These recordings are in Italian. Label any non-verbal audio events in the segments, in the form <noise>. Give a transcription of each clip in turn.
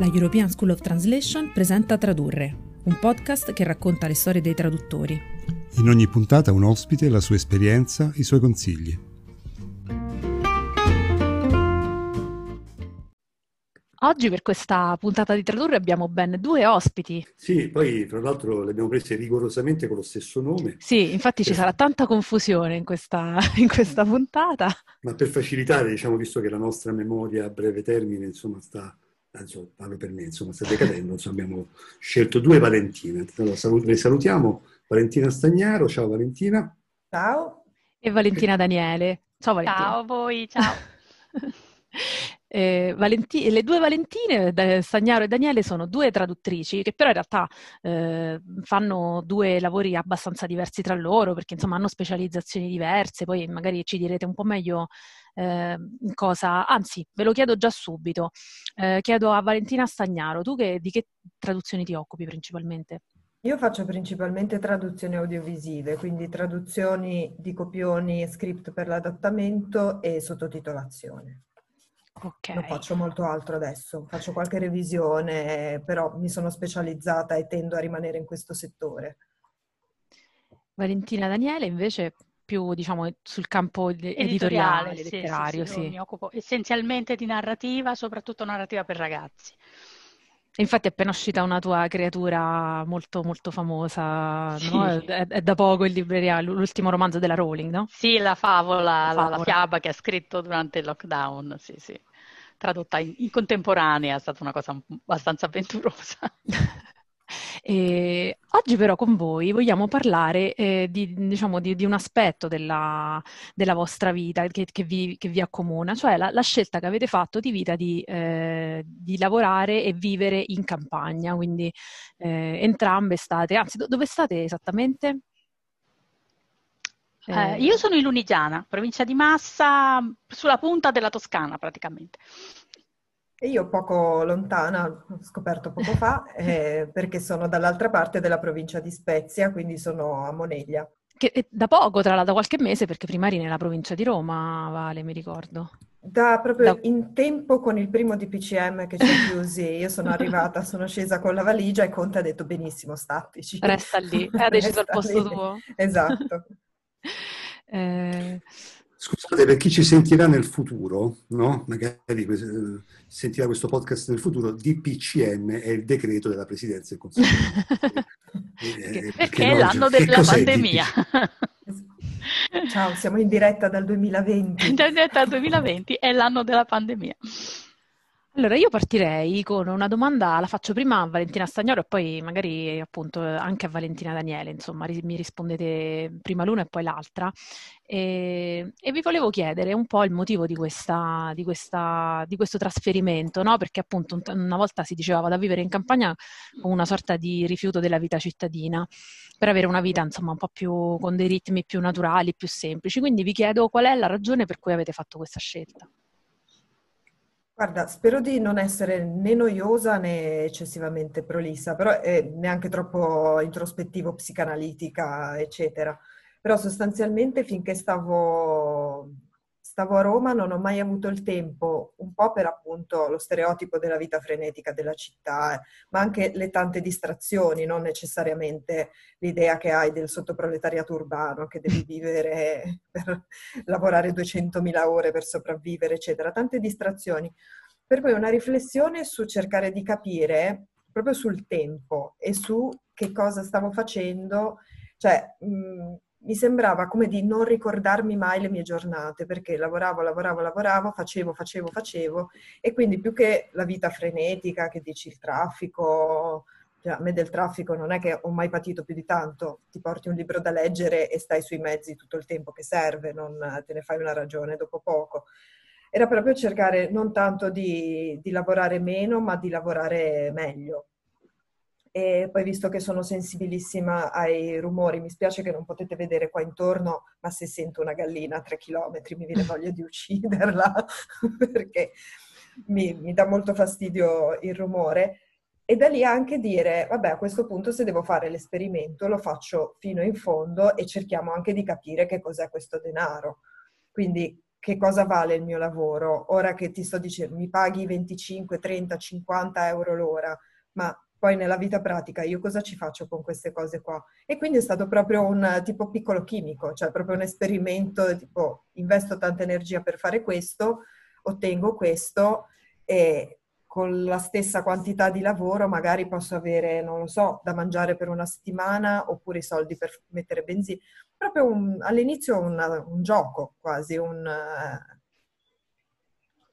La European School of Translation presenta Tradurre, un podcast che racconta le storie dei traduttori. In ogni puntata un ospite, la sua esperienza, i suoi consigli. Oggi per questa puntata di Tradurre abbiamo ben due ospiti. Sì, poi tra l'altro le abbiamo prese rigorosamente con lo stesso nome. Sì, infatti ci sarà tanta confusione in questa, <laughs> in questa puntata. Ma per facilitare, diciamo, visto che la nostra memoria a breve termine, insomma, sta insomma, parlo per me, insomma, sta decadendo, insomma, abbiamo scelto due Valentine. Allora, salut- le salutiamo, Valentina Stagnaro, ciao Valentina. Ciao. E Valentina Daniele. Ciao Valentina. Ciao a voi, ciao. <laughs> Eh, Valenti- le due Valentine, Stagnaro e Daniele, sono due traduttrici che però in realtà eh, fanno due lavori abbastanza diversi tra loro perché insomma hanno specializzazioni diverse, poi magari ci direte un po' meglio eh, cosa, anzi ve lo chiedo già subito, eh, chiedo a Valentina Stagnaro, tu che, di che traduzioni ti occupi principalmente? Io faccio principalmente traduzioni audiovisive, quindi traduzioni di copioni e script per l'adattamento e sottotitolazione. Okay. Non faccio molto altro adesso, faccio qualche revisione, però mi sono specializzata e tendo a rimanere in questo settore. Valentina Daniele invece più diciamo sul campo editoriale, editoriale letterario, sì, sì, sì. Mi occupo essenzialmente di narrativa, soprattutto narrativa per ragazzi. Infatti è appena uscita una tua creatura molto molto famosa, sì. no? è, è, da poco in libreria, l'ultimo romanzo della Rowling, no? Sì, la favola, la, favola. La, la, fiaba che ha scritto durante il lockdown, sì, sì. Tradotta in, in contemporanea, è stata una cosa abbastanza avventurosa. <laughs> E oggi però con voi vogliamo parlare eh, di, diciamo, di, di, un aspetto della, della vostra vita che, che, vi, che, vi, accomuna, cioè la, la, scelta che avete fatto di vita di, eh, di lavorare e vivere in campagna, quindi eh, entrambe state, anzi do, dove state esattamente? Eh, io sono in Lunigiana, provincia di Massa, sulla punta della Toscana praticamente. E io poco lontana, ho scoperto poco fa, <laughs> eh, perché sono dall'altra parte della provincia di Spezia, quindi sono a Moneglia. Che da poco, tra l'altro da qualche mese, perché prima eri nella provincia di Roma, Vale, mi ricordo. Da proprio da... in tempo con il primo DPCM che ci ha <laughs> chiusi, io sono arrivata, sono scesa con la valigia e Conte ha detto benissimo, statici. Resta lì, <laughs> ha deciso il posto lì. tuo. Esatto. <laughs> eh... Scusate, per chi ci sentirà nel futuro, no? magari eh, sentirà questo podcast nel futuro, DPCM è il decreto della Presidenza del Consiglio. <laughs> eh, perché è l'anno della pandemia. Ciao, siamo in diretta dal 2020. In diretta dal 2020 è l'anno della pandemia. Allora, io partirei con una domanda, la faccio prima a Valentina Stagnolo e poi magari appunto anche a Valentina Daniele, insomma, mi rispondete prima l'una e poi l'altra. E, e vi volevo chiedere un po' il motivo di, questa, di, questa, di questo trasferimento, no? Perché appunto una volta si diceva vado a vivere in campagna con una sorta di rifiuto della vita cittadina, per avere una vita insomma un po' più con dei ritmi più naturali, più semplici. Quindi vi chiedo qual è la ragione per cui avete fatto questa scelta. Guarda, spero di non essere né noiosa né eccessivamente prolissa, però è neanche troppo introspettivo, psicanalitica, eccetera. Però sostanzialmente finché stavo stavo a Roma non ho mai avuto il tempo, un po' per appunto lo stereotipo della vita frenetica della città, ma anche le tante distrazioni, non necessariamente l'idea che hai del sottoproletariato urbano, che devi <laughs> vivere per lavorare 200.000 ore per sopravvivere, eccetera, tante distrazioni. Per cui una riflessione su cercare di capire proprio sul tempo e su che cosa stavo facendo, cioè mh, mi sembrava come di non ricordarmi mai le mie giornate, perché lavoravo, lavoravo, lavoravo, facevo, facevo, facevo, e quindi più che la vita frenetica, che dici il traffico, cioè, a me del traffico non è che ho mai patito più di tanto, ti porti un libro da leggere e stai sui mezzi tutto il tempo che serve, non te ne fai una ragione dopo poco. Era proprio cercare non tanto di, di lavorare meno, ma di lavorare meglio e poi visto che sono sensibilissima ai rumori, mi spiace che non potete vedere qua intorno, ma se sento una gallina a tre chilometri mi viene voglia di ucciderla <laughs> perché mi, mi dà molto fastidio il rumore. E da lì anche dire, vabbè, a questo punto se devo fare l'esperimento lo faccio fino in fondo e cerchiamo anche di capire che cos'è questo denaro. Quindi che cosa vale il mio lavoro? Ora che ti sto dicendo, mi paghi 25, 30, 50 euro l'ora, ma poi nella vita pratica io cosa ci faccio con queste cose qua? E quindi è stato proprio un tipo piccolo chimico, cioè proprio un esperimento, tipo investo tanta energia per fare questo, ottengo questo e con la stessa quantità di lavoro magari posso avere, non lo so, da mangiare per una settimana oppure i soldi per mettere benzina. Proprio un, all'inizio un, un, gioco quasi, un...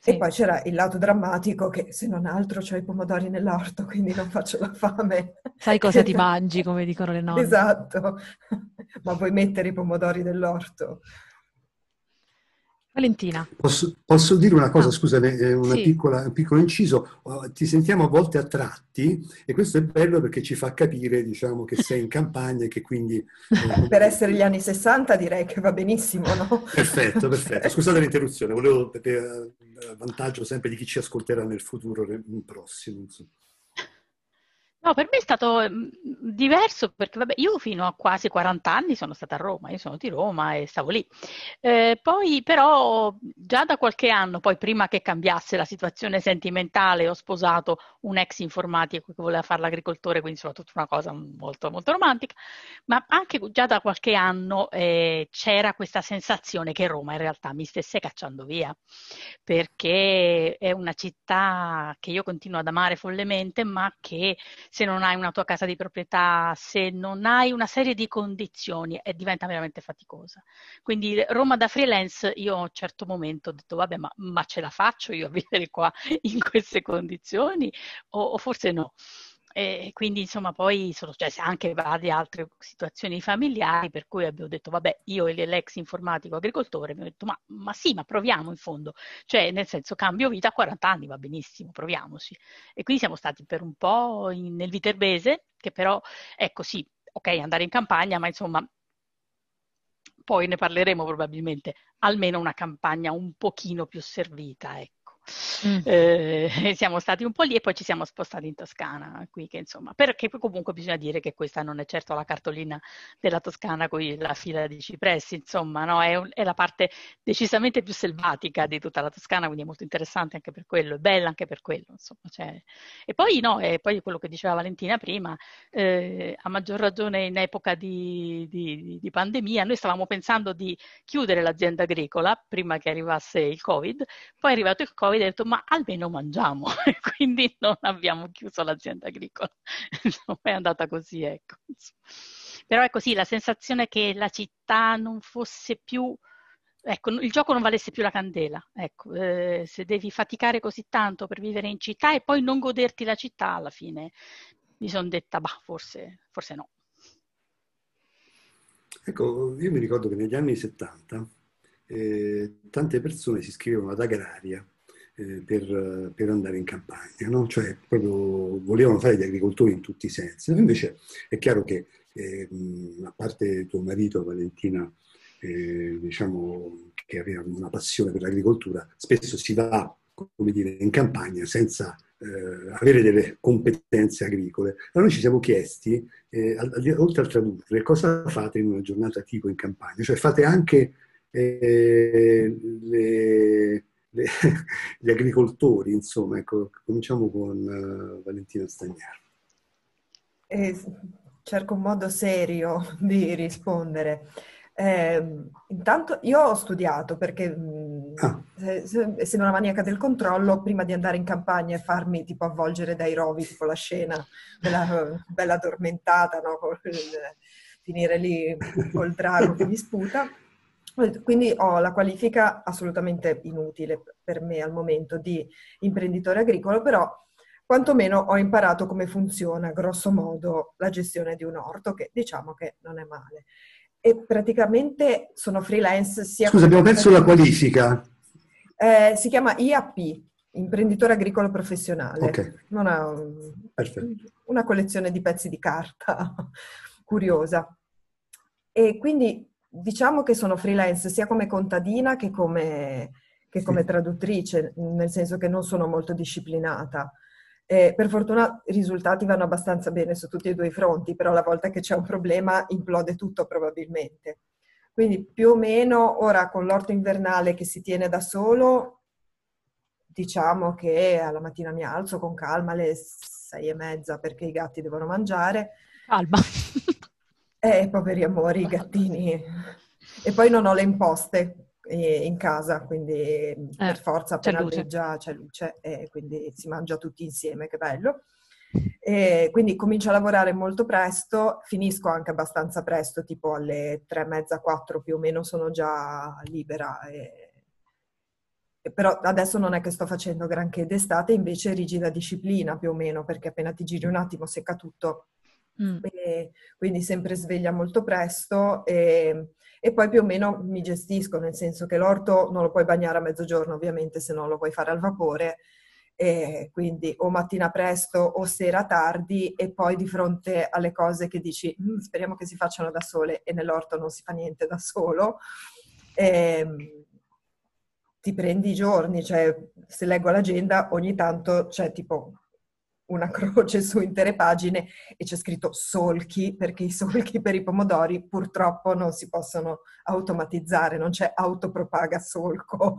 Sì. E poi c'era il lato drammatico che se non altro ho i pomodori nell'orto, quindi non faccio la fame. Sai cosa ti <laughs> mangi, come dicono le nonne. Esatto, <laughs> ma vuoi mettere i pomodori nell'orto? Valentina. Posso, posso, dire una cosa, ah, scusami, eh, sì. piccola, un piccolo inciso. Oh, ti sentiamo a volte a tratti e questo è bello perché ci fa capire, diciamo, che sei in campagna e che quindi... <laughs> Eh, per essere gli anni 60 direi che va benissimo, no? Perfetto, perfetto. Scusate l'interruzione, volevo per vantaggio sempre di chi ci ascolterà nel futuro prossimo. Insomma. No, per me è stato mm, diverso perché vabbè, io fino a quasi 40 anni sono stata a Roma, io sono di Roma e stavo lì. Eh, poi però già da qualche anno, poi prima che cambiasse la situazione sentimentale, ho sposato un ex informatico che voleva fare l'agricoltore, quindi insomma tutta una cosa molto, molto romantica, ma anche già da qualche anno eh, c'era questa sensazione che Roma in realtà mi stesse cacciando via, perché è una città che io continuo ad amare follemente, ma che se non hai una tua casa di proprietà, se non hai una serie di condizioni, e diventa veramente faticosa. Quindi Roma da freelance, io a un certo momento ho detto, vabbè, ma, ma ce la faccio io a <laughs> vivere qua in queste condizioni? o, o forse no. E quindi insomma poi sono successe anche varie altre situazioni familiari per cui abbiamo detto vabbè io e l'ex informatico agricoltore abbiamo detto ma, ma, sì ma proviamo in fondo cioè nel senso cambio vita a 40 anni va benissimo proviamoci e quindi siamo stati per un po' in, nel Viterbese che però ecco sì ok andare in campagna ma insomma poi ne parleremo probabilmente almeno una campagna un pochino più servita ecco. Mm. Eh, <laughs> siamo stati un po' lì e poi ci siamo spostati in Toscana, qui che insomma, perché comunque bisogna dire che questa non è certo la cartolina della Toscana con la fila di cipressi, insomma, no? è, un, è, la parte decisamente più selvatica di tutta la Toscana, quindi è molto interessante anche per quello, è bella anche per quello, insomma. Cioè. E poi no, e poi quello che diceva Valentina prima, eh, a maggior ragione in epoca di, di, di pandemia, noi stavamo pensando di chiudere l'azienda agricola prima che arrivasse il Covid, poi è arrivato il Covid poi detto ma almeno mangiamo <laughs> quindi non abbiamo chiuso l'azienda agricola. <laughs> è andata così, ecco. Però è così, la sensazione che la città non fosse più, ecco, il gioco non valesse più la candela, ecco, eh, se devi faticare così tanto per vivere in città e poi non goderti la città alla fine, mi sono detta, bah, forse, forse no. Ecco, io mi ricordo che negli anni 70 eh, tante persone si iscrivevano ad Agraria eh, per, per, andare in campagna, no? cioè proprio volevano fare gli agricoltori in tutti i sensi. Invece è chiaro che, eh, a parte tuo marito, Valentina, eh, diciamo che aveva una passione per l'agricoltura, spesso si va, come dire, in campagna senza eh, avere delle competenze agricole. Allora noi ci siamo chiesti, eh, oltre a tradurre, cosa fate in una giornata tipo in campagna? Cioè fate anche eh, le le, <laughs> gli agricoltori, insomma. Ecco, cominciamo con uh, Valentina Stagnaro. Eh, cerco un modo serio <laughs> di rispondere. Eh, intanto io ho studiato perché mm, ah. essendo una maniaca del controllo, prima di andare in campagna e farmi tipo avvolgere dai rovi, tipo la scena della <laughs> bella addormentata, no? finire lì col drago che mi sputa, quindi ho la qualifica assolutamente inutile per me al momento di imprenditore agricolo, però quantomeno ho imparato come funziona grosso modo la gestione di un orto, che diciamo che non è male. E praticamente sono freelance sia... Scusa, abbiamo perso la qualifica. Eh, si chiama IAP, imprenditore agricolo professionale. Okay. Una, una collezione di pezzi di carta <laughs> curiosa. E quindi diciamo che sono freelance sia come contadina che come, che come traduttrice, nel senso che non sono molto disciplinata. Eh, per fortuna i risultati vanno abbastanza bene su tutti e due i fronti, però la volta che c'è un problema implode tutto probabilmente. Quindi più o meno ora con l'orto invernale che si tiene da solo, diciamo che alla mattina mi alzo con calma alle sei e mezza perché i gatti devono mangiare. Calma. Eh, poveri amori, i gattini. E poi non ho le imposte eh, in casa, quindi eh, per forza appena alleggia c'è luce e quindi si mangia tutti insieme, che bello. E quindi comincio a lavorare molto presto, finisco anche abbastanza presto, tipo alle tre e mezza, quattro più o meno sono già libera. E... Però adesso non è che sto facendo granché d'estate, invece rigida disciplina più o meno, perché appena ti giri un attimo secca tutto. Mm. quindi sempre sveglia molto presto e, e, poi più o meno mi gestisco, nel senso che l'orto non lo puoi bagnare a mezzogiorno ovviamente se non lo puoi fare al vapore e quindi o mattina presto o sera tardi e poi di fronte alle cose che dici mm, speriamo che si facciano da sole e nell'orto non si fa niente da solo, eh, ti prendi i giorni, cioè se leggo l'agenda ogni tanto c'è tipo una <laughs> croce su intere pagine e c'è scritto solchi perché i solchi per i pomodori purtroppo non si possono automatizzare, non c'è autopropaga solco.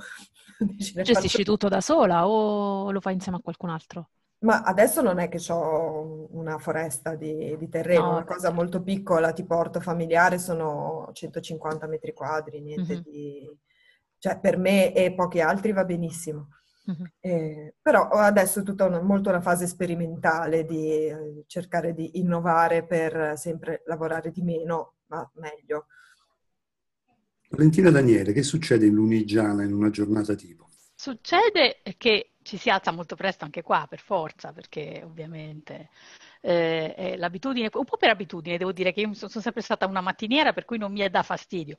<laughs> Gestisci faccio... tutto da sola o lo fai insieme a qualcun altro? Ma adesso non è che ho una foresta di, di terreno, no, una cosa molto piccola, tipo orto familiare, sono 150 metri quadri, niente mm-hmm. di... Cioè per me e pochi altri va benissimo. Mm-hmm. Eh, però adesso è tutta una, molto una fase sperimentale di eh, cercare di innovare per sempre lavorare di meno, ma meglio. Valentina Daniele, che succede in Lunigiana in una giornata tipo? Succede che ci si alza molto presto anche qua, per forza, perché ovviamente eh, l'abitudine, un po' per abitudine, devo dire che io sono, sempre stata una mattiniera, per cui non mi da fastidio.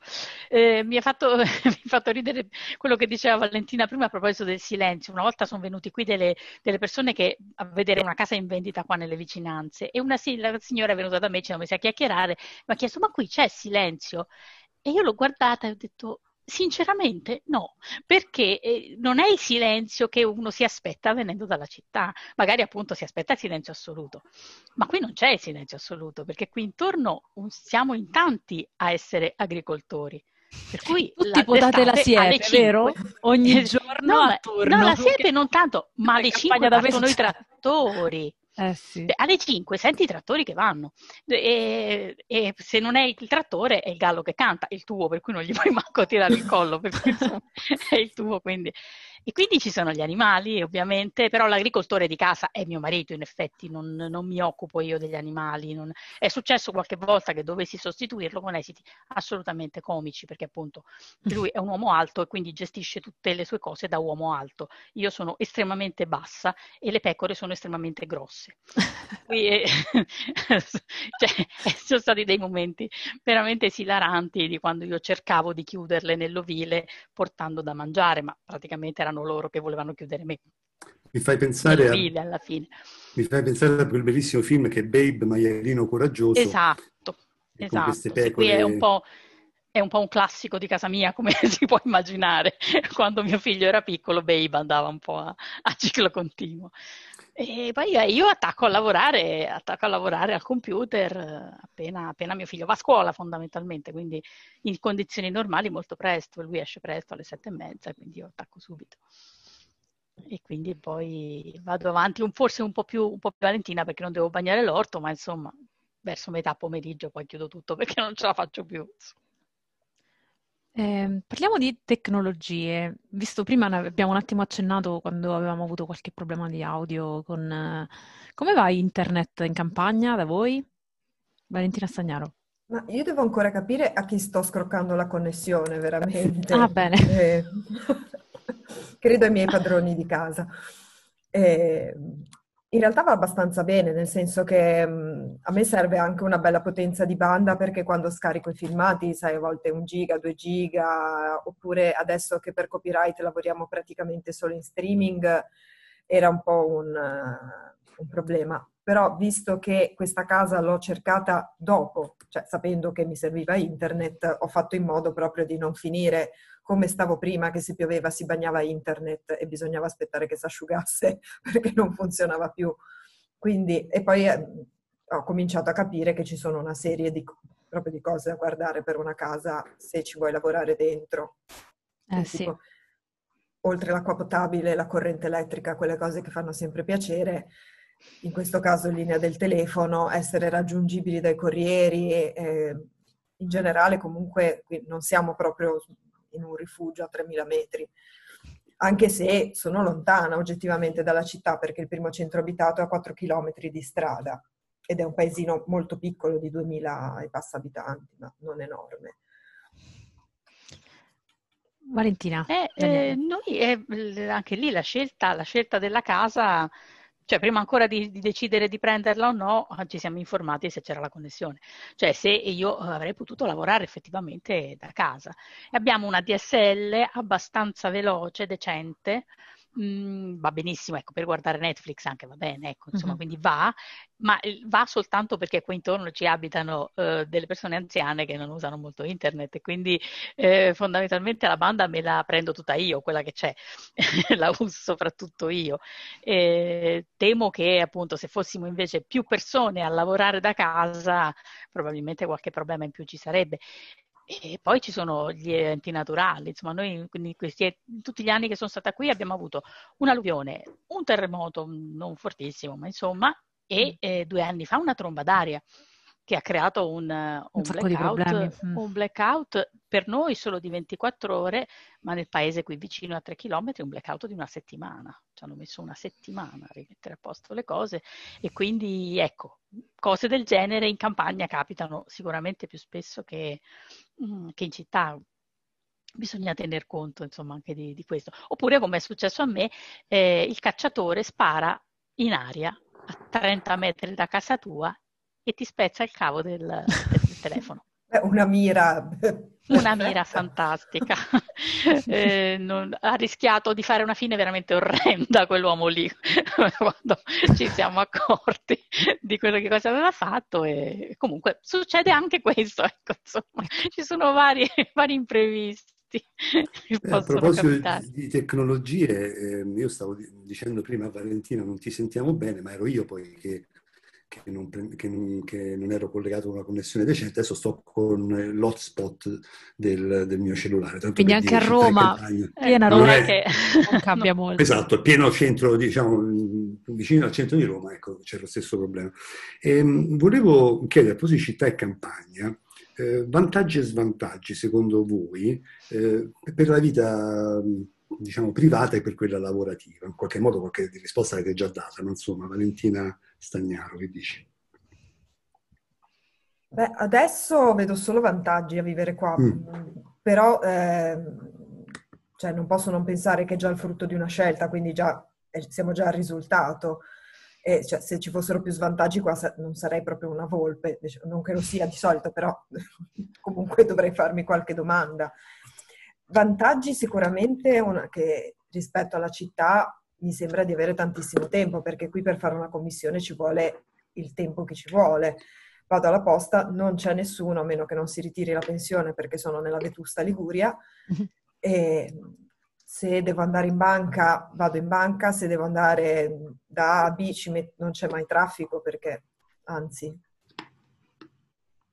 Eh, mi, ha fatto, <laughs> fatto, ridere quello che diceva Valentina prima a proposito del silenzio. Una volta sono venuti qui delle, delle persone che a vedere una casa in vendita qua nelle vicinanze e una signora è venuta da me, ci siamo messi a chiacchierare, mi ha chiesto ma qui c'è silenzio? E io l'ho guardata e ho detto Sinceramente no, perché eh, non è il silenzio che uno si aspetta venendo dalla città, magari appunto si aspetta il silenzio assoluto, ma qui non c'è il silenzio assoluto, perché qui intorno siamo in tanti a essere agricoltori. Per cui Tutti potate la siepe, vero? Ogni giorno no, a turno. No, la siepe non tanto, ma alle 5 partono i trattori. Eh sì. Alle 5 senti i trattori che vanno e, e, se non è il trattore è il gallo che canta, il tuo, per cui non gli puoi manco tirare il collo, per cui insomma, <laughs> è il tuo, quindi e quindi ci sono gli animali, ovviamente, però l'agricoltore di casa è mio marito, in effetti, non, non mi occupo io degli animali. Non... È successo qualche volta che dovessi sostituirlo con esiti assolutamente comici, perché appunto lui è un uomo alto e quindi gestisce tutte le sue cose da uomo alto. Io sono estremamente bassa e le pecore sono estremamente grosse. Qui, eh, <laughs> cioè, sono stati dei momenti veramente esilaranti di quando io cercavo di chiuderle nell'ovile portando da mangiare, ma praticamente era erano loro che volevano chiudere me. Mi fai pensare, a, alla fine. Mi fai pensare a quel bellissimo film che è Babe, maialino coraggioso. Esatto, esatto. Pecore... Qui è un, è un, po', un classico di casa mia, come <laughs> si può immaginare. Quando mio figlio era piccolo, Babe andava un po' a, a ciclo continuo. E poi eh, io attacco a lavorare, attacco a lavorare al computer eh, appena, appena, mio figlio va a scuola fondamentalmente, quindi in condizioni normali molto presto, lui esce presto alle sette e mezza, quindi io attacco subito. E quindi poi vado avanti, un, forse un po, più, un po' più valentina perché non devo bagnare l'orto, ma insomma verso metà pomeriggio poi chiudo tutto perché non ce la faccio più. Eh, parliamo di tecnologie, visto prima ne abbiamo un attimo accennato quando avevamo avuto qualche problema di audio con... Eh, come va internet in campagna da voi? Valentina Stagnaro. Ma io devo ancora capire a chi sto scroccando la connessione, veramente. Ah, bene. Eh, <laughs> credo ai miei padroni di casa. Eh, in realtà va abbastanza bene, nel senso che mh, a me serve anche una bella potenza di banda perché quando scarico i filmati, sai, a volte un giga, due giga, oppure adesso che per copyright lavoriamo praticamente solo in streaming, era un po' un, uh, un problema. Però visto che questa casa l'ho cercata dopo, cioè sapendo che mi serviva internet, ho fatto in modo proprio di non finire come stavo prima, che se pioveva si bagnava internet e bisognava aspettare che si asciugasse <laughs> perché non funzionava più. Quindi, e poi eh, ho cominciato a capire che ci sono una serie di proprio di cose da guardare per una casa se ci vuoi lavorare dentro. Eh, sì. tipo, oltre l'acqua potabile, la corrente elettrica, quelle cose che fanno sempre piacere, in questo caso linea del telefono, essere raggiungibili dai corrieri, eh, in generale comunque non siamo proprio in un rifugio a 3.000 metri, anche se sono lontana oggettivamente dalla città perché il primo centro abitato è a 4 km di strada ed è un paesino molto piccolo di 2.000 e passa abitanti, ma non enorme. Valentina. Eh, eh, noi eh, anche lì la scelta, la scelta della casa cioè, prima ancora di, di, decidere di prenderla o no, ci siamo informati se c'era la connessione. Cioè, se io avrei potuto lavorare effettivamente da casa. E abbiamo una DSL abbastanza veloce, decente, Mm, va benissimo, ecco, per guardare Netflix anche va bene, ecco, insomma, mm-hmm. quindi va, ma va soltanto perché qui intorno ci abitano eh, delle persone anziane che non usano molto internet e quindi eh, fondamentalmente la banda me la prendo tutta io, quella che c'è, <laughs> la uso soprattutto io. E temo che appunto se fossimo invece più persone a lavorare da casa, probabilmente qualche problema in più ci sarebbe. E poi ci sono gli eventi naturali, insomma noi quindi questi, tutti gli anni che sono stata qui abbiamo avuto un'alluvione, un terremoto non fortissimo, ma insomma, e mm. eh, due anni fa una tromba d'aria che ha creato un, un, un, blackout, mm. un, blackout, per noi solo di 24 ore, ma nel paese qui vicino a 3 km un blackout di una settimana. Ci hanno messo una settimana a rimettere a posto le cose e quindi ecco, cose del genere in campagna capitano sicuramente più spesso che, mm, che in città. Bisogna tener conto insomma anche di, di questo. Oppure come è successo a me, eh, il cacciatore spara in aria a 30 metri da casa tua e ti spezza il cavo del, del <laughs> telefono. Una mira. Una mira fantastica. <laughs> Eh, non, ha rischiato di fare una fine veramente orrenda quell'uomo lì, <laughs> quando ci siamo accorti di quello che cosa aveva fatto. E comunque succede anche questo, ecco, insomma, ci sono vari, <laughs> vari imprevisti. Eh, a proposito capitare. di tecnologie, eh, io stavo dicendo prima a Valentina non ti sentiamo bene, ma ero io poi che che non, che, non, che non, ero collegato a una connessione decente, adesso sto con l'hotspot del, del mio cellulare. Quindi anche a Roma, piena Roma è, che <laughs> non cambia <laughs> molto. Esatto, pieno centro, diciamo, vicino al centro di Roma, ecco, c'è lo stesso problema. E, ehm, volevo chiedere, a proposito di città e campagna, eh, vantaggi e svantaggi secondo voi eh, per la vita diciamo privata e per quella lavorativa? In qualche modo qualche risposta avete già data, ma insomma Valentina Stagnaro, che dici? Beh, adesso vedo solo vantaggi a vivere qua, mm. però eh, cioè non posso non pensare che è già il frutto di una scelta, quindi già, eh, siamo già al risultato. E, cioè, se ci fossero più svantaggi qua non sarei proprio una volpe, non che lo sia di solito, però <laughs> comunque dovrei farmi qualche domanda. Vantaggi sicuramente una, che rispetto alla città mi sembra di avere tantissimo tempo, perché qui per fare una commissione ci vuole il tempo che ci vuole. Vado alla posta, non c'è nessuno, a meno che non si ritiri la pensione perché sono nella Vetusta Liguria. Mhm. E se devo andare in banca, vado in banca, se devo andare da A a B non c'è mai traffico perché, anzi,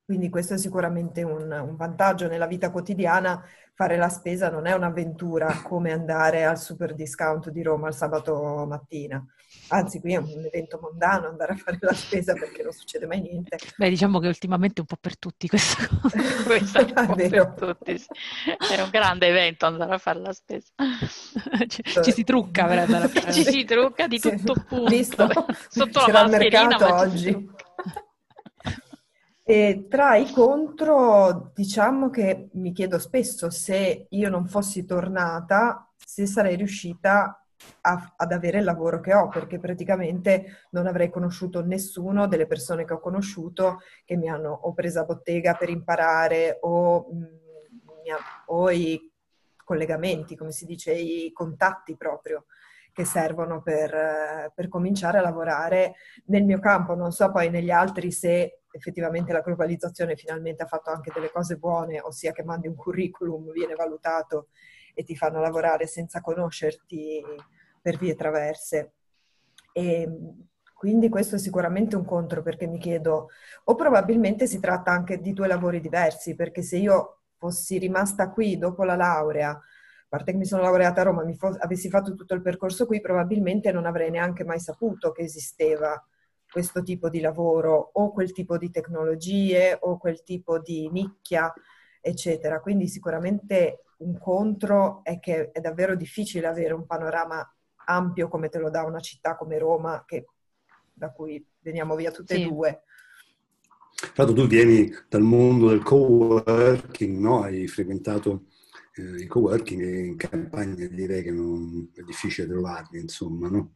quindi questo è sicuramente un, un, vantaggio nella vita quotidiana. Fare la spesa non è un'avventura come andare al super discount di Roma il sabato mattina. Anzi, qui è un evento mondano andare a fare la spesa perché non succede mai niente. Beh, diciamo che ultimamente è un po' per tutti questa <laughs> cosa. Questo è, un per tutti, sì. è un grande evento andare a fare la spesa. <laughs> ci, ci si trucca per andare a fare Ci si trucca di tutto punto. Visto? Sotto C'era la mascherina, mercato oggi. E tra i contro, diciamo che mi chiedo spesso se io non fossi tornata, se sarei riuscita a, ad avere il lavoro che ho, perché praticamente non avrei conosciuto nessuno delle persone che ho conosciuto che mi hanno o presa bottega per imparare o, mm, o i collegamenti, come si dice, i contatti proprio che servono per, per, cominciare a lavorare nel mio campo. Non so poi negli altri se effettivamente la globalizzazione finalmente ha fatto anche delle cose buone, ossia che mandi un curriculum, viene valutato e ti fanno lavorare senza conoscerti per vie traverse. E Quindi questo è sicuramente un contro perché mi chiedo, o probabilmente si tratta anche di due lavori diversi, perché se io fossi rimasta qui dopo la laurea, parte che mi sono laureata a Roma, mi fo- avessi fatto tutto il percorso qui, probabilmente non avrei neanche mai saputo che esisteva questo tipo di lavoro o quel tipo di tecnologie o quel tipo di nicchia, eccetera. Quindi sicuramente un contro è che è davvero difficile avere un panorama ampio come te lo dà una città come Roma, che, da cui veniamo via tutte e due. Tra l'altro tu vieni dal mondo del co-working, no? hai frequentato eh, il co-working e in campagna direi che non, è difficile trovarli, insomma, no?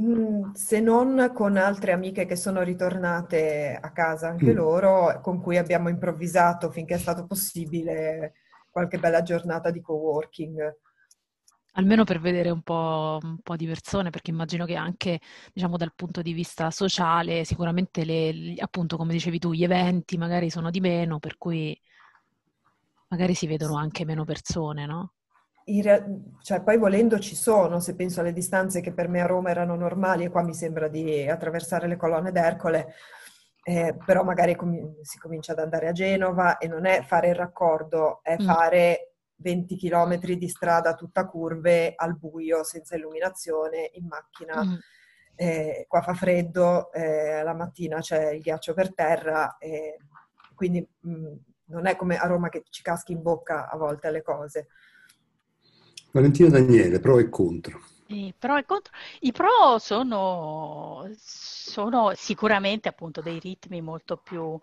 Mm, se non con altre amiche che sono ritornate a casa anche mm. loro, con cui abbiamo improvvisato finché è stato possibile qualche bella giornata di co-working. Almeno per vedere un po', un po', di persone, perché immagino che anche diciamo, dal punto di vista sociale, sicuramente le, appunto, come dicevi tu, gli eventi magari sono di meno, per cui magari si vedono anche meno persone, no? Re- cioè, poi volendo ci sono, se penso alle distanze che per me a Roma erano normali e qua mi sembra di attraversare le colonne d'Ercole, eh, però magari com- si comincia ad andare a Genova e non è fare il raccordo, è mm. fare 20 km di strada tutta curve al buio, senza illuminazione, in macchina. Mm. Eh, qua fa freddo, eh, la mattina c'è il ghiaccio per terra, quindi mh, mm, non è come a Roma che ci caschi in bocca a volte le cose. Valentina Daniele, pro e contro. I pro e contro. I pro sono, sono sicuramente appunto dei ritmi molto più,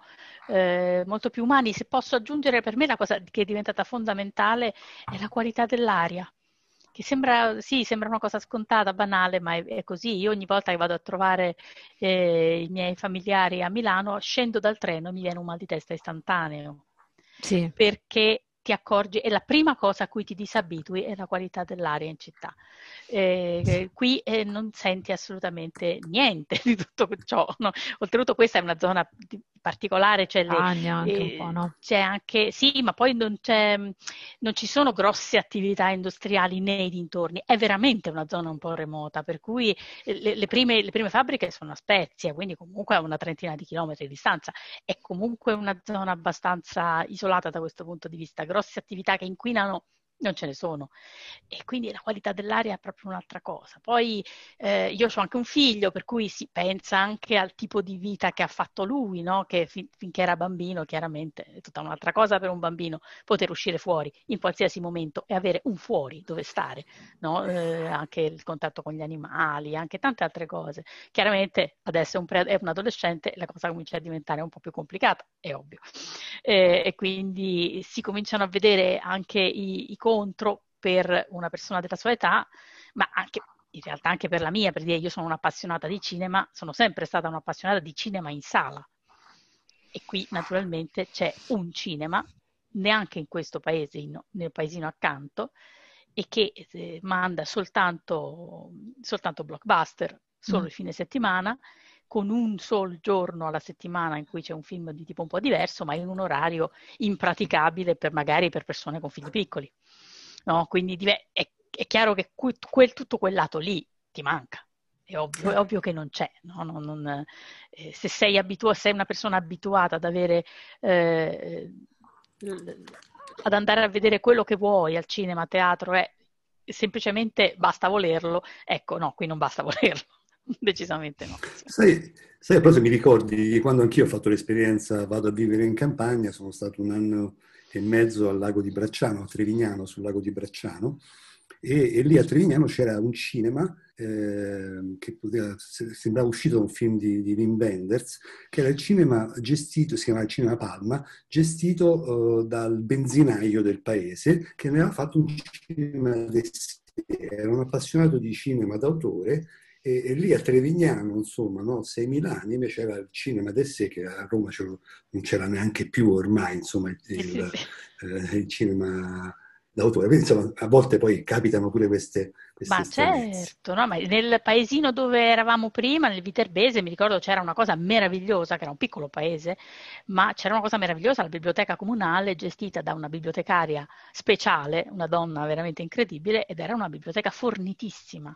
eh, molto più umani. Se posso aggiungere, per me la cosa che è diventata fondamentale è la qualità dell'aria che sembra, sì, sembra una cosa scontata, banale, ma è, è così. Io ogni volta che vado a trovare eh, i miei familiari a Milano, scendo dal treno e mi viene un mal di testa istantaneo. Sì. Perché ti accorgi, e la prima cosa a cui ti disabitui è la qualità dell'aria in città. Eh, qui eh, non senti assolutamente niente di tutto ciò. No? Oltretutto questa è una zona particolare, c'è, le, anche eh, no? c'è anche, sì, ma poi non, non, ci sono grosse attività industriali nei dintorni, è veramente una zona un po' remota, per cui eh, le, le, prime, le prime, fabbriche sono a Spezia, quindi comunque a una trentina di chilometri di distanza, è comunque una zona abbastanza isolata da questo punto di vista, grosse attività che inquinano non ce ne sono e quindi la qualità dell'aria è proprio un'altra cosa. Poi eh, io ho anche un figlio, per cui si pensa anche al tipo di vita che ha fatto lui, no? che fin- finché era bambino, chiaramente è tutta un'altra cosa per un bambino poter uscire fuori in qualsiasi momento e avere un fuori dove stare, no? eh, anche il contatto con gli animali, anche tante altre cose. Chiaramente adesso è un, pre- è un adolescente, la cosa comincia a diventare un po' più complicata, è ovvio. Eh, e quindi si cominciano a vedere anche i, i contro per una persona della sua età, ma anche in realtà anche per la mia, per dire io sono un'appassionata di cinema, sono sempre stata un'appassionata di cinema in sala. E qui naturalmente c'è un cinema, neanche in questo paese, nel paesino accanto, e che eh, manda soltanto, soltanto blockbuster, solo mm. il fine settimana, con un solo giorno alla settimana in cui c'è un film di tipo un po' diverso, ma in un orario impraticabile per magari per persone con figli piccoli. No? Quindi è, è, chiaro che quel, tutto quel lato lì ti manca. È ovvio, è ovvio che non c'è. No? Non, non, eh, se sei, abitua- sei una persona abituata ad avere... Eh, ad andare a vedere quello che vuoi al cinema, a teatro, è semplicemente basta volerlo. Ecco, no, qui non basta <laughs> volerlo. Decisamente no. Sai, sai, proprio mi ricordi quando anch'io ho fatto l'esperienza, vado a vivere in campagna, sono stato un anno e mezzo al lago di Bracciano, a Trevignano, sul lago di Bracciano, e, e lì a Trevignano c'era un cinema eh, che poteva, sembrava uscito da un film di, di Wim Wenders, che era il cinema gestito, si chiamava Cinema Palma, gestito uh, dal benzinaio del paese, che ne aveva fatto un cinema era un appassionato di cinema d'autore e, e, lì a Trevignano, insomma, no? 6.000 anni, invece era il cinema del sé, che a Roma non c'era neanche più ormai, insomma, il, il, eh, il cinema d'autore. Quindi, insomma, a volte poi capitano pure queste, queste Ma certo, no? ma nel paesino dove eravamo prima, nel Viterbese, mi ricordo c'era una cosa meravigliosa, che era un piccolo paese, ma c'era una cosa meravigliosa, la biblioteca comunale gestita da una bibliotecaria speciale, una donna veramente incredibile, ed era una biblioteca fornitissima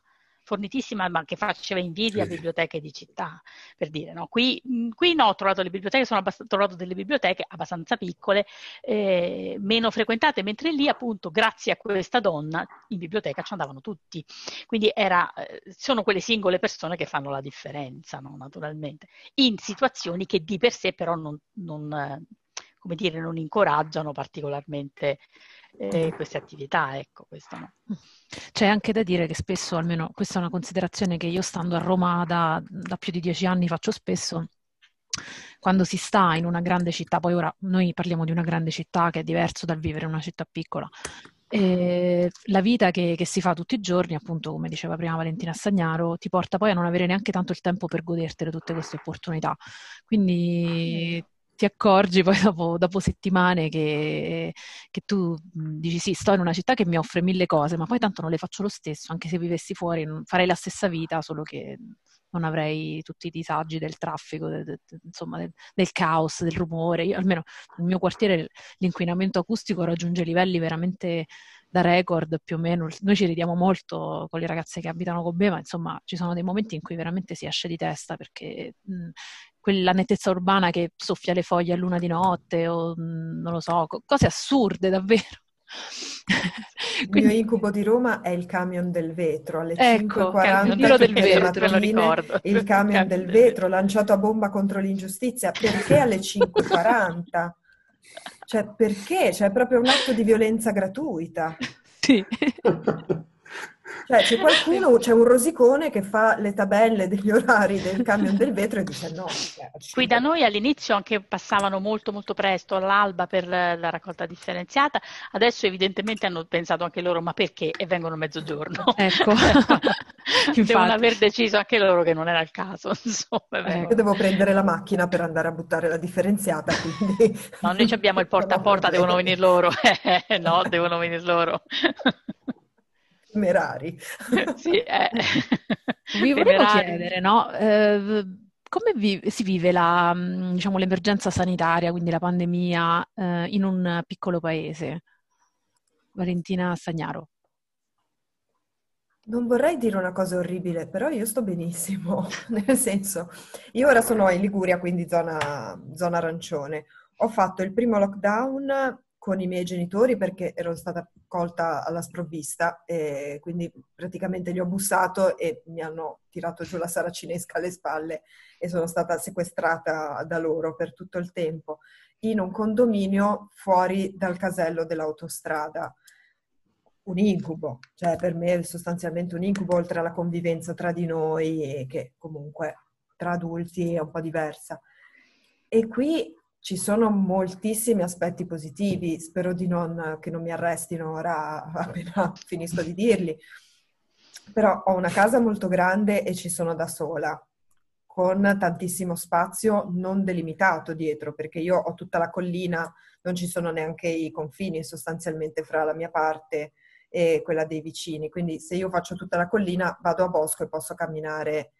fornitissima, ma che faceva invidia a biblioteche di città, per dire. No? Qui, qui no, ho trovato le biblioteche, sono abbast- trovato delle biblioteche abbastanza piccole, eh, meno frequentate, mentre lì appunto grazie a questa donna in biblioteca ci andavano tutti. Quindi era, eh, sono quelle singole persone che fanno la differenza, no? naturalmente, in situazioni che di per sé però non, non eh, come dire, non incoraggiano particolarmente eh, queste attività, ecco, questo no. C'è anche da dire che spesso, almeno questa è una considerazione che io stando a Roma da, da più di dieci anni faccio spesso, quando si sta in una grande città, poi ora noi parliamo di una grande città che è diverso dal vivere in una città piccola, e la vita che, che, si fa tutti i giorni, appunto, come diceva prima Valentina Stagnaro, ti porta poi a non avere neanche tanto il tempo per godertele tutte queste opportunità. Quindi ti accorgi poi dopo, dopo settimane che, che, tu dici sì, sto in una città che mi offre mille cose, ma poi tanto non le faccio lo stesso, anche se vivessi fuori, farei la stessa vita, solo che non avrei tutti i disagi del traffico, de, de, de, insomma, del caos, del rumore. Io, almeno nel mio quartiere l'inquinamento acustico raggiunge livelli veramente da record più o meno. Noi ci ridiamo molto con le ragazze che abitano con me, ma insomma ci sono dei momenti in cui veramente si esce di testa perché mh, quella nettezza urbana che soffia le foglie a luna di notte o non lo so, cose assurde davvero. Il <laughs> mio incubo di Roma è il camion del vetro alle ecco, 5.40 il del vetro, mattine, il camion del vetro lanciato a bomba contro l'ingiustizia. Perché alle 5.40? Cioè, perché? Cioè, è proprio un atto di violenza gratuita. <laughs> Sì. <laughs> Cioè, c'è <laughs> qualcuno, c'è un rosicone che fa le tabelle degli orari del camion del vetro e dice no. Cioè, Qui da noi all'inizio anche passavano molto molto presto all'alba per la raccolta differenziata, adesso evidentemente hanno pensato anche loro ma perché e vengono a mezzogiorno. Ecco. <laughs> Devono aver deciso anche loro che non era il caso. <laughs> Insomma, io devo prendere la macchina per andare a buttare la differenziata. Quindi... No, noi abbiamo il porta a porta, devono venire loro. no, devono venire loro temerari. <laughs> sì, eh. <laughs> Vi volevo chiedere, no? Eh, come vi- si vive la, mm, diciamo, l'emergenza sanitaria, quindi la pandemia, eh, in un piccolo paese? Valentina Stagnaro. Non vorrei dire una cosa orribile, però io sto benissimo, <laughs> nel senso, io ora sono in Liguria, quindi zona, zona arancione. Ho fatto il primo lockdown con i miei genitori perché ero stata colta alla sprovvista e quindi praticamente gli ho bussato e mi hanno tirato giù la saracinesca alle spalle e sono stata sequestrata da loro per tutto il tempo in un condominio fuori dal casello dell'autostrada. Un incubo, cioè per me è sostanzialmente un incubo oltre alla convivenza tra di noi che comunque tra adulti è un po' diversa. E qui ci sono moltissimi aspetti positivi, spero non, che non mi arrestino ora <laughs> appena finisco di dirli, però ho una casa molto grande e ci sono da sola, con tantissimo spazio non delimitato dietro, perché io ho tutta la collina, non ci sono neanche i confini sostanzialmente fra la mia parte e quella dei vicini, quindi se io faccio tutta la collina vado a bosco e posso camminare.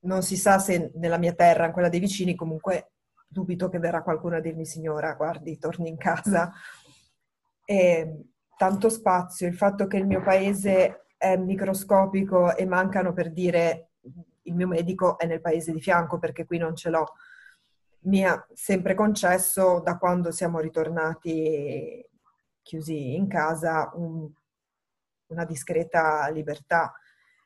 Non si sa se nella mia terra, in quella dei vicini, comunque dubito che verrà qualcuno a dirmi signora, guardi, torni in casa. E tanto spazio, il fatto che il mio paese è microscopico e mancano per dire il mio medico è nel paese di fianco perché qui non ce l'ho, mi ha sempre concesso da quando siamo ritornati chiusi in casa un, una discreta libertà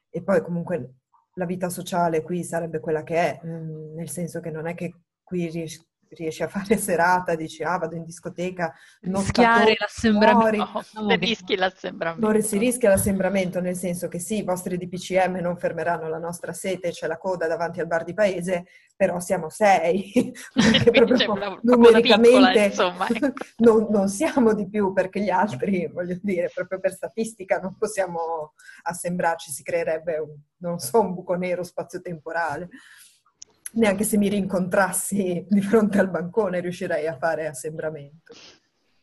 e poi comunque la vita sociale qui sarebbe quella che è, mm, nel senso che non è che qui riesci, riesci a fare <laughs> serata, dici ah vado in discoteca, non rischiare l'assembramento, no, <laughs> no, rischi l'assembramento. Non si rischia l'assembramento nel senso che sì, i vostri DPCM non fermeranno la nostra sete, c'è la coda davanti al bar di paese, però siamo sei, <laughs> perché proprio una, numericamente piccola, ecco. non, non, siamo di più perché gli altri, voglio dire, proprio per statistica non possiamo assembrarci, si creerebbe un, non so, un buco nero spazio-temporale neanche se mi rincontrassi di fronte al bancone riuscirei a fare assembramento.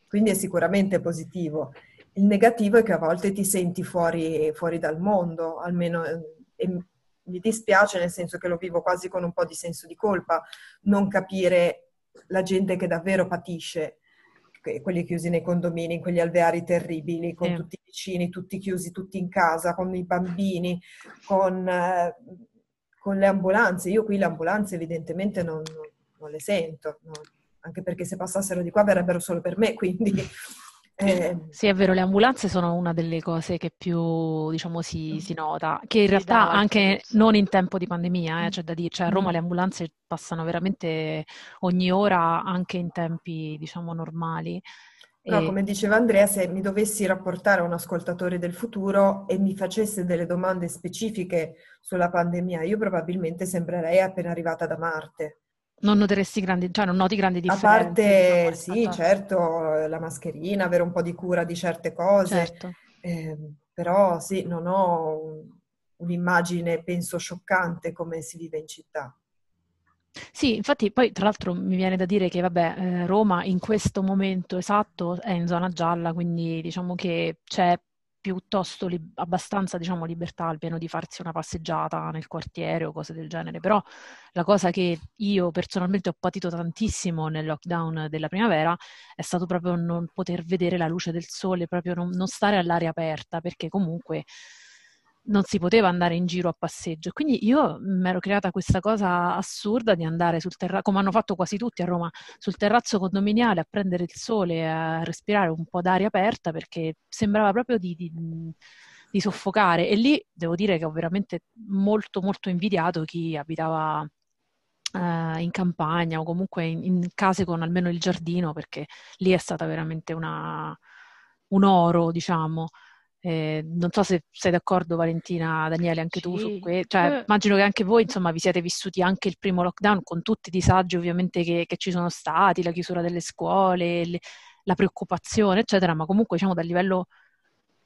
Quindi è sicuramente positivo. Il negativo è che a volte ti senti fuori, fuori dal mondo, almeno e mi dispiace nel senso che lo vivo quasi con un po' di senso di colpa, non capire la gente che davvero patisce, quelli chiusi nei condomini, in quegli alveari terribili, con eh. tutti i vicini, tutti chiusi, tutti in casa, con i bambini, con, eh, con le ambulanze. Io qui le ambulanze evidentemente non, non le sento, no? anche perché se passassero di qua verrebbero solo per me, <laughs> quindi eh, sì, è vero, le ambulanze sono una delle cose che più, diciamo, si, mm. si nota, che in realtà anche non in tempo di pandemia, eh, c'è da dire, cioè a Roma mm. le ambulanze passano veramente ogni ora, anche in tempi, diciamo, normali. No, come diceva Andrea, se mi dovessi rapportare a un ascoltatore del futuro e mi facesse delle domande specifiche sulla pandemia, io probabilmente sembrerei appena arrivata da Marte. Non noteresti grandi, cioè non noti grandi differenze? A parte, sì, certo, la mascherina, avere un po' di cura di certe cose, certo. eh, però sì, non ho un, un'immagine, penso, scioccante come si vive in città. Sì, infatti poi tra l'altro mi viene da dire che vabbè, eh, Roma in questo momento esatto è in zona gialla, quindi diciamo che c'è piuttosto li- abbastanza diciamo, libertà almeno di farsi una passeggiata nel quartiere o cose del genere, però la cosa che io personalmente ho patito tantissimo nel lockdown della primavera è stato proprio non poter vedere la luce del sole, proprio non, non stare all'aria aperta, perché comunque non si poteva andare in giro a passeggio. Quindi io mi ero creata questa cosa assurda di andare sul terrazzo, come hanno fatto quasi tutti a Roma, sul terrazzo condominiale a prendere il sole, a respirare un po' d'aria aperta perché sembrava proprio di, di, di soffocare. E lì devo dire che ho veramente molto, molto invidiato chi abitava Uh, in campagna o comunque in, in, case con almeno il giardino, perché lì è stata veramente una, un oro, diciamo. Eh, non so se sei d'accordo Valentina, Daniele, anche sì. tu su questo. Cioè, eh. immagino che anche voi, insomma, vi siete vissuti anche il primo lockdown con tutti i disagi ovviamente che, che ci sono stati, la chiusura delle scuole, le, la preoccupazione, eccetera, ma comunque diciamo dal livello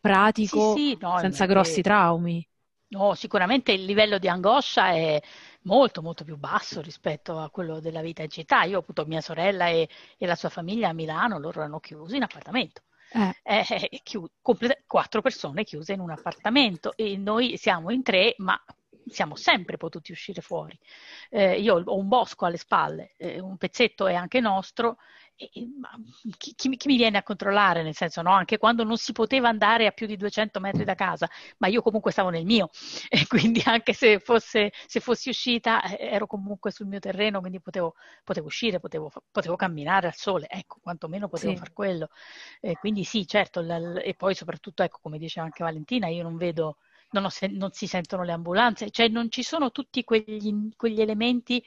pratico, sì, sì, no, senza grossi traumi. No, sicuramente il livello di angoscia è molto molto più basso rispetto a quello della vita in città. Io ho avuto mia sorella e, e la sua famiglia a Milano, loro erano chiusi in appartamento eh. Eh, chiu- completa- quattro persone chiuse in un appartamento e noi siamo in tre, ma siamo sempre potuti uscire fuori. Eh, io ho un bosco alle spalle, eh, un pezzetto è anche nostro chi, chi, chi, mi viene a controllare? Nel senso, no, anche quando non si poteva andare a più di 200 metri da casa, ma io comunque stavo nel mio <laughs> e quindi anche se, fosse, se fossi uscita eh, ero comunque sul mio terreno, quindi potevo, potevo uscire, potevo, potevo, camminare al sole, ecco, quantomeno potevo sì. fare quello. Eh, quindi sì, certo, l- l- e poi soprattutto, ecco, come diceva anche Valentina, io non vedo... Non, ho, non si sentono le ambulanze, cioè non ci sono tutti quegli, quegli elementi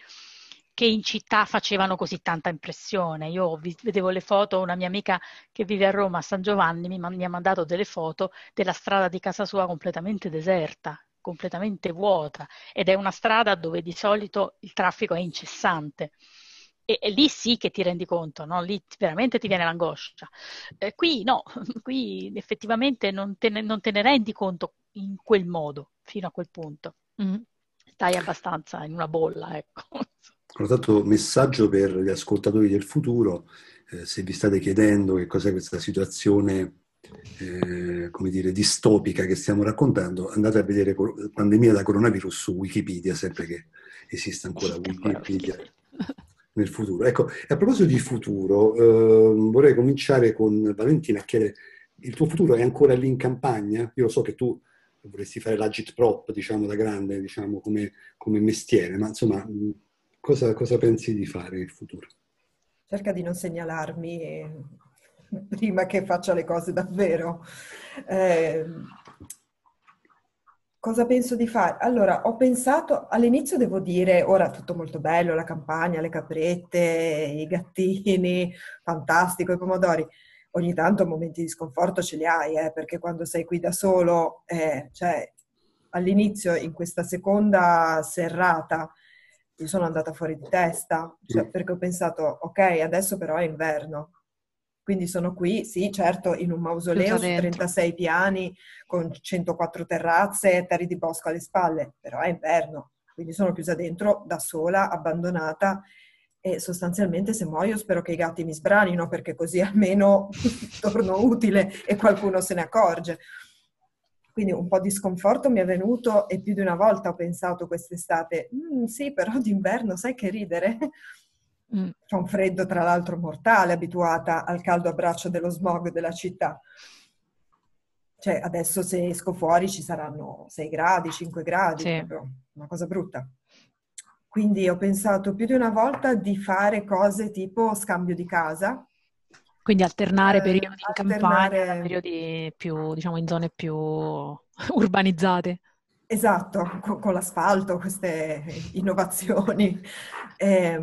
che in città facevano così tanta impressione. Io vedevo le foto, una mia amica che vive a Roma, a San Giovanni, mi, mi ha mandato delle foto della strada di casa sua completamente deserta, completamente vuota, ed è una strada dove di solito il traffico è incessante. E, e, lì sì che ti rendi conto, no? lì veramente ti viene l'angoscia. Eh, qui no, <laughs> qui effettivamente non te, ne, non te, ne, rendi conto in quel modo, fino a quel punto. Mm. Stai abbastanza in una bolla, ecco. Allora, tanto messaggio per gli ascoltatori del futuro, eh, se vi state chiedendo che cos'è questa situazione, eh, come dire, distopica che stiamo raccontando, andate a vedere pandemia da coronavirus su Wikipedia, sempre che esista ancora Wikipedia nel futuro. Ecco, a proposito di futuro, eh, vorrei cominciare con Valentina a chiedere, il tuo futuro è ancora lì in campagna? Io so che tu vorresti fare l'agit prop, diciamo, da grande, diciamo, come, come mestiere, ma insomma Cosa, cosa pensi di fare in futuro? Cerca di non segnalarmi prima che faccia le cose davvero. Eh, cosa penso di fare? Allora, ho pensato, all'inizio devo dire, ora tutto molto bello, la campagna, le caprette, i gattini, fantastico, i pomodori. Ogni tanto momenti di sconforto ce li hai, eh, perché quando sei qui da solo, eh, cioè all'inizio in questa seconda serrata sono andata fuori di testa, cioè, perché ho pensato, ok, adesso però è inverno, quindi sono qui, sì, certo, in un mausoleo su 36 piani, con 104 terrazze e terri di bosco alle spalle, però è inverno, quindi sono chiusa dentro da sola, abbandonata e sostanzialmente se muoio spero che i gatti mi sbranino perché così <laughs> almeno torno utile e qualcuno se ne accorge. Quindi un po' di sconforto mi è venuto e più di una volta ho pensato quest'estate, mm, sì, però d'inverno sai che ridere. Mm. Fa un freddo tra l'altro mortale, abituata al caldo abbraccio dello smog della città. Cioè adesso se esco fuori ci saranno 6 gradi, 5 gradi, sì. una cosa brutta. Quindi ho pensato più di una volta di fare cose tipo scambio di casa. Quindi alternare eh, periodi in alternare... campagna, periodi più, diciamo, in zone più <laughs> urbanizzate. Esatto, con, con l'asfalto, queste innovazioni, eh,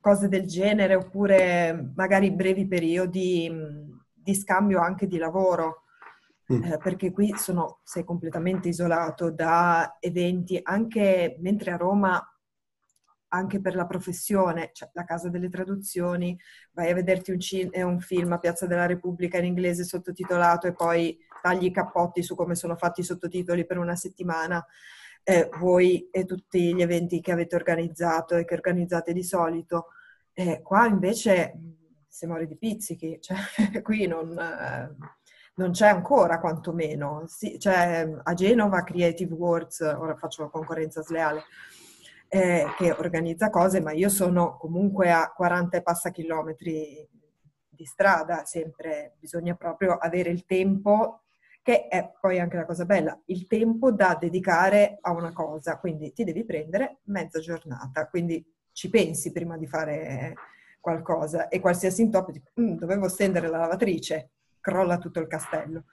cose del genere, oppure magari brevi periodi di scambio anche di lavoro. Mm. Eh, perché qui sono, sei completamente isolato da eventi, anche mentre a Roma anche per la professione, cioè la casa delle traduzioni, vai a vederti un, cin- eh, un, film a Piazza della Repubblica in inglese sottotitolato e poi tagli i cappotti su come sono fatti i sottotitoli per una settimana, eh, voi e tutti gli eventi che avete organizzato e che organizzate di solito. Eh, qua invece si muore di pizzichi, cioè <laughs> qui non... Eh, non c'è ancora quantomeno. Sì, c'è a Genova Creative Words, ora faccio concorrenza sleale, eh, che organizza cose, ma io sono comunque a 40 e passa chilometri di strada, sempre bisogna proprio avere il tempo, che è poi anche la cosa bella, il tempo da dedicare a una cosa, quindi ti devi prendere mezza giornata, quindi ci pensi prima di fare qualcosa e qualsiasi intoppo, mm, dovevo stendere la lavatrice, crolla tutto il castello.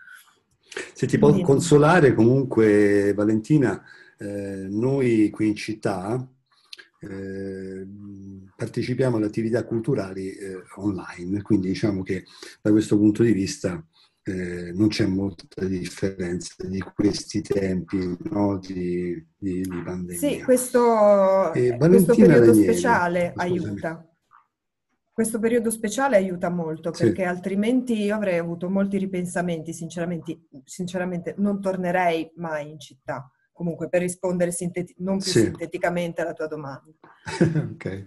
Se ti può consolare comunque Valentina, eh, noi qui in città eh, partecipiamo alle attività culturali eh, online, quindi diciamo che da questo punto di vista eh, non c'è molta differenza di questi tempi no, di, di, di, pandemia. Sì, questo, questo periodo Danieli, speciale scusami. aiuta. Questo periodo speciale aiuta molto perché sì. altrimenti io avrei avuto molti ripensamenti, sinceramente, sinceramente non tornerei mai in città comunque per rispondere sinteti- non più sì. sinteticamente alla tua domanda. <laughs> ok.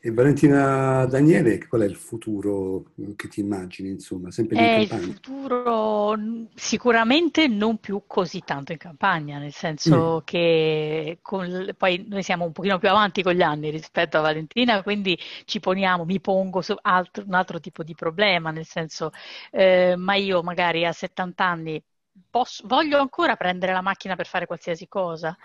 E Valentina Daniele, qual è il futuro che ti immagini, insomma, sempre in eh, campagna? Il futuro sicuramente non più così tanto in campagna, nel senso mm. che con, poi noi siamo un pochino più avanti con gli anni rispetto a Valentina, quindi ci poniamo, mi pongo su altro, un altro tipo di problema, nel senso, eh, ma io magari a 70 anni posso, voglio ancora prendere la macchina per fare qualsiasi cosa,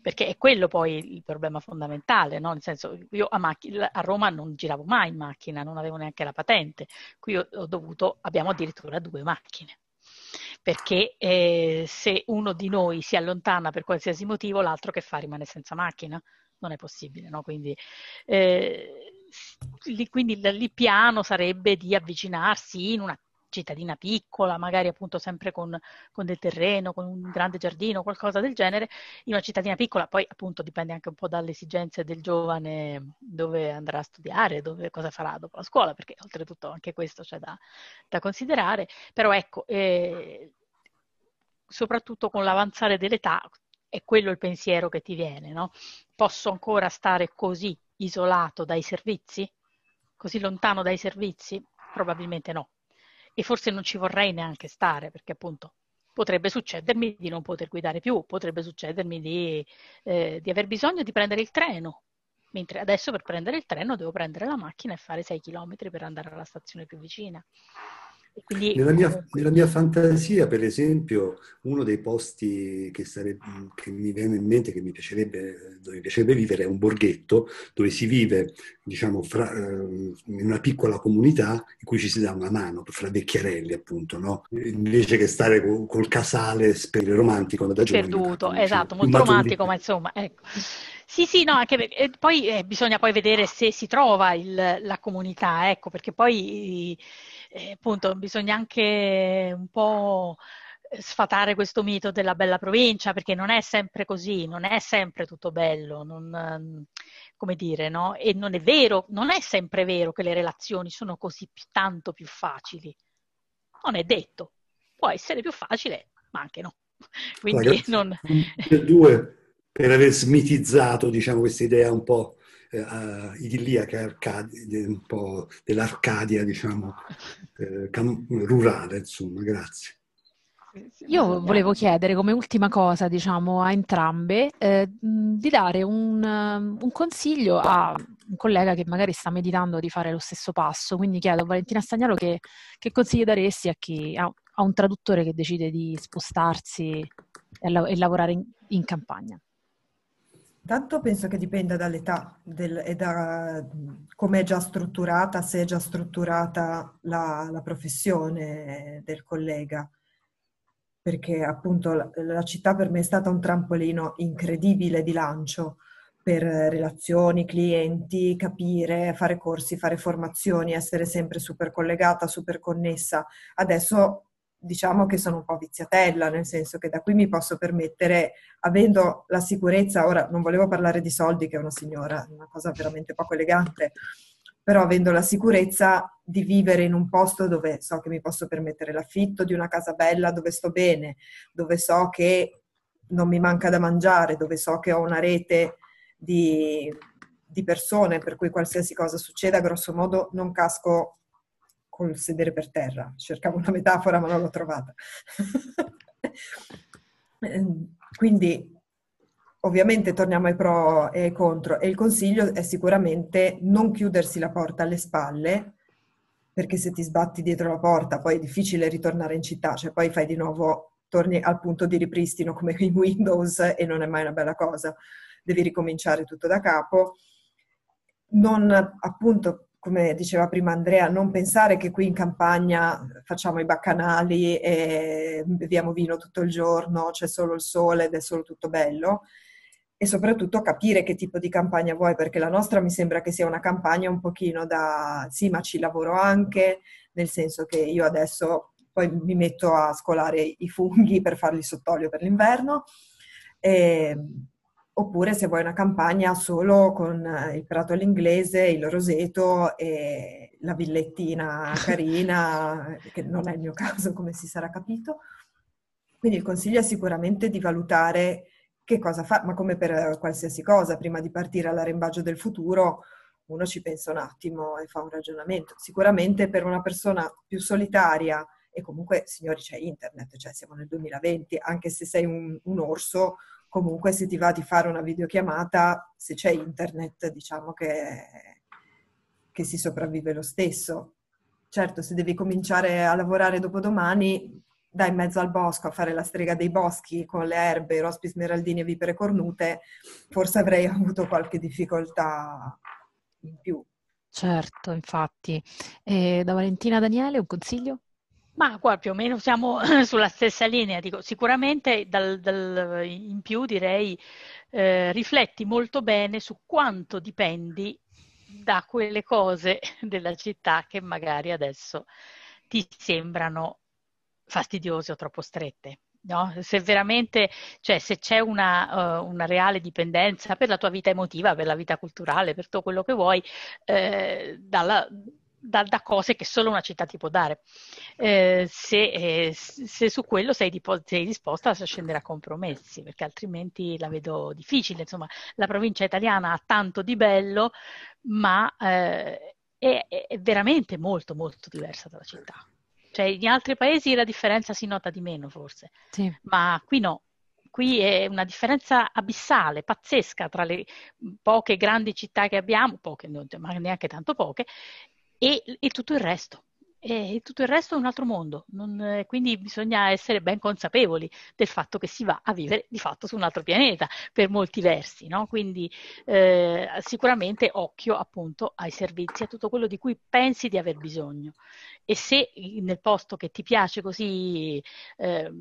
perché è quello poi il problema fondamentale, no? Nel senso, io a, macch- a, Roma non giravo mai in macchina, non avevo neanche la patente, qui ho, ho dovuto, abbiamo addirittura due macchine. Perché eh, se uno di noi si allontana per qualsiasi motivo, l'altro che fa rimane senza macchina. Non è possibile, no? Quindi, eh, quindi il piano sarebbe di avvicinarsi in una cittadina piccola, magari appunto sempre con, con, del terreno, con un grande giardino, qualcosa del genere, in una cittadina piccola, poi appunto dipende anche un po' dalle esigenze del giovane dove andrà a studiare, dove, cosa farà dopo la scuola, perché oltretutto anche questo c'è da, da considerare, però ecco, eh, soprattutto con l'avanzare dell'età è quello il pensiero che ti viene, no? Posso ancora stare così isolato dai servizi? Così lontano dai servizi? Probabilmente no e forse non ci vorrei neanche stare perché appunto potrebbe succedermi di non poter guidare più, potrebbe succedermi di, eh, di aver bisogno di prendere il treno, mentre adesso per prendere il treno devo prendere la macchina e fare 6 km per andare alla stazione più vicina. Quindi, nella, mia, nella, mia, fantasia, per esempio, uno dei posti che, sarebbe, che, mi viene in mente, che mi piacerebbe, dove mi piacerebbe vivere, è un borghetto dove si vive, diciamo, fra, eh, in una piccola comunità in cui ci si dà una mano, fra vecchiarelli, appunto, no? Invece che stare col, col casale per il romantico da giovane. Perduto, diciamo, esatto, molto romantico, ma insomma, ecco. Sì, sì, no, anche e poi eh, bisogna poi vedere se si trova il, la comunità, ecco, perché poi eh, appunto bisogna anche un po' sfatare questo mito della bella provincia, perché non è sempre così, non è sempre tutto bello, non, come dire, no? E non è vero, non è sempre vero che le relazioni sono così tanto più facili. Non è detto. Può essere più facile, ma anche no. <laughs> Quindi Ragazzi, non... <laughs> due, per aver smitizzato, diciamo, questa idea un po' idilliaca, arcadi, un po' dell'Arcadia, diciamo, eh, cam- rurale, insomma, grazie. Io volevo chiedere come ultima cosa, diciamo, a entrambe, eh, di dare un, un, consiglio a un collega che magari sta meditando di fare lo stesso passo. Quindi chiedo a Valentina Stagnaro che, che consigli daresti a, chi, a, a, un traduttore che decide di spostarsi e, la, e lavorare in, in campagna. Tanto penso che dipenda dall'età del, e da come è già strutturata, se è già strutturata la, la professione del collega perché appunto la, la, città per me è stata un trampolino incredibile di lancio per relazioni, clienti, capire, fare corsi, fare formazioni, essere sempre super collegata, super connessa. Adesso diciamo che sono un po' viziatella, nel senso che da qui mi posso permettere, avendo la sicurezza, ora non volevo parlare di soldi, che è una signora, una cosa veramente poco elegante, però avendo la sicurezza di vivere in un posto dove so che mi posso permettere l'affitto di una casa bella, dove sto bene, dove so che non mi manca da mangiare, dove so che ho una rete di, di persone per cui qualsiasi cosa succeda, grosso modo non casco col sedere per terra. Cercavo una metafora ma non l'ho trovata. <laughs> Ehm, quindi Ovviamente torniamo ai pro e ai contro e il consiglio è sicuramente non chiudersi la porta alle spalle perché se ti sbatti dietro la porta poi è difficile ritornare in città, cioè poi fai di nuovo, torni al punto di ripristino come in Windows e non è mai una bella cosa, devi ricominciare tutto da capo. Non appunto come diceva prima Andrea, non pensare che qui in campagna facciamo i baccanali e beviamo vino tutto il giorno, c'è solo il sole ed è solo tutto bello e soprattutto capire che tipo di campagna vuoi, perché la nostra mi sembra che sia una campagna un pochino da sì, ma ci lavoro anche, nel senso che io adesso poi mi metto a scolare i funghi per farli sott'olio per l'inverno. E, oppure se vuoi una campagna solo con il prato all'inglese, il roseto e la villettina <laughs> carina, che non è il mio caso come si sarà capito. Quindi il consiglio è sicuramente di valutare che cosa fa, ma come per qualsiasi cosa, prima di partire all'arrembaggio del futuro, uno ci pensa un attimo e fa un ragionamento. Sicuramente per una persona più solitaria, e comunque, signori, c'è internet, cioè siamo nel 2020, anche se sei un, un orso, comunque se ti va di fare una videochiamata, se c'è internet, diciamo che, che si sopravvive lo stesso. Certo, se devi cominciare a lavorare dopodomani, da in mezzo al bosco a fare la strega dei boschi con le erbe, i rospi smeraldini e vipere cornute, forse avrei <laughs> avuto qualche difficoltà in più. Certo, infatti. E da Valentina Daniele un consiglio? Ma qua più o meno siamo <laughs> sulla stessa linea, dico, sicuramente dal, dal, in più direi eh, rifletti molto bene su quanto dipendi da quelle cose <laughs> della città che magari adesso ti sembrano fastidiose o troppo strette. No? Se veramente, cioè se c'è una, uh, una, reale dipendenza per la tua vita emotiva, per la vita culturale, per tutto quello che vuoi, eh, dalla, da, da, cose che solo una città ti può dare. Eh, se, eh, se, su quello sei, dipo, sei, disposta a scendere a compromessi, perché altrimenti la vedo difficile. Insomma, la provincia italiana ha tanto di bello, ma eh, è, è veramente molto, molto diversa dalla città. Cioè, in altri paesi la differenza si nota di meno, forse, sì. ma qui no. Qui è una differenza abissale, pazzesca tra le poche grandi città che abbiamo, poche, ma neanche tanto poche, e, e tutto il resto e tutto il resto è un altro mondo, non, quindi bisogna essere ben consapevoli del fatto che si va a vivere di fatto su un altro pianeta per molti versi, no? quindi eh, sicuramente occhio appunto ai servizi, a tutto quello di cui pensi di aver bisogno e se nel posto che ti piace così... Eh,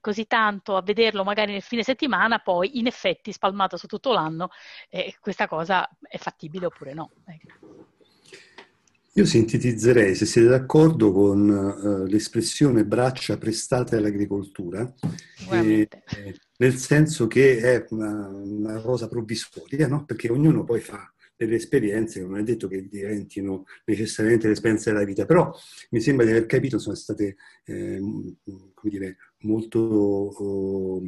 così tanto a vederlo magari nel fine settimana, poi in effetti spalmato su tutto l'anno, eh, questa cosa è fattibile oppure no. Ecco. Io sintetizzerei, se siete d'accordo, con uh, l'espressione braccia prestate all'agricoltura, eh, nel senso che è una, una cosa provvisoria, no? perché ognuno poi fa delle esperienze non è detto che diventino necessariamente le esperienze della vita, però mi sembra di aver capito, sono state eh, come dire, molto, oh,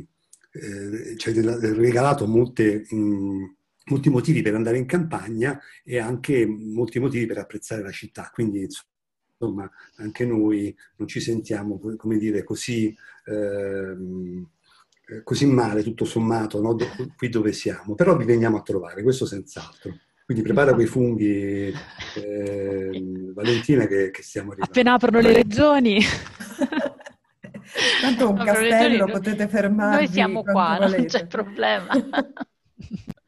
eh, cioè regalato molte... Mh, molti motivi per andare in campagna e anche molti motivi per apprezzare la città. Quindi insomma anche noi non ci sentiamo, come dire, così, ehm, così male tutto sommato no? Do- qui dove siamo, però vi veniamo a trovare, questo senz'altro. Quindi prepara quei funghi, eh, Valentina, che, che, stiamo arrivando. Appena aprono le regioni. <laughs> Tanto un castello regioni, potete fermarvi. Noi siamo qua, volete. non c'è problema. <laughs>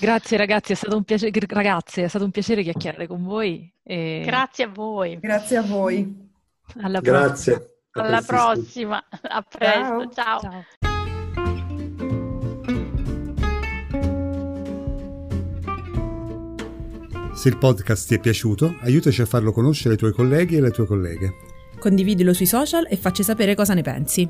Grazie ragazzi, è stato un piacere, ragazze, è stato un piacere chiacchierare con voi. E... Grazie a voi. Grazie a voi. Alla Grazie. Prossima. Alla prossima. A presto. Ciao. Ciao. Se il podcast ti è piaciuto, aiutaci a farlo conoscere ai tuoi colleghi e alle tue colleghe. Condividilo sui social e facci sapere cosa ne pensi.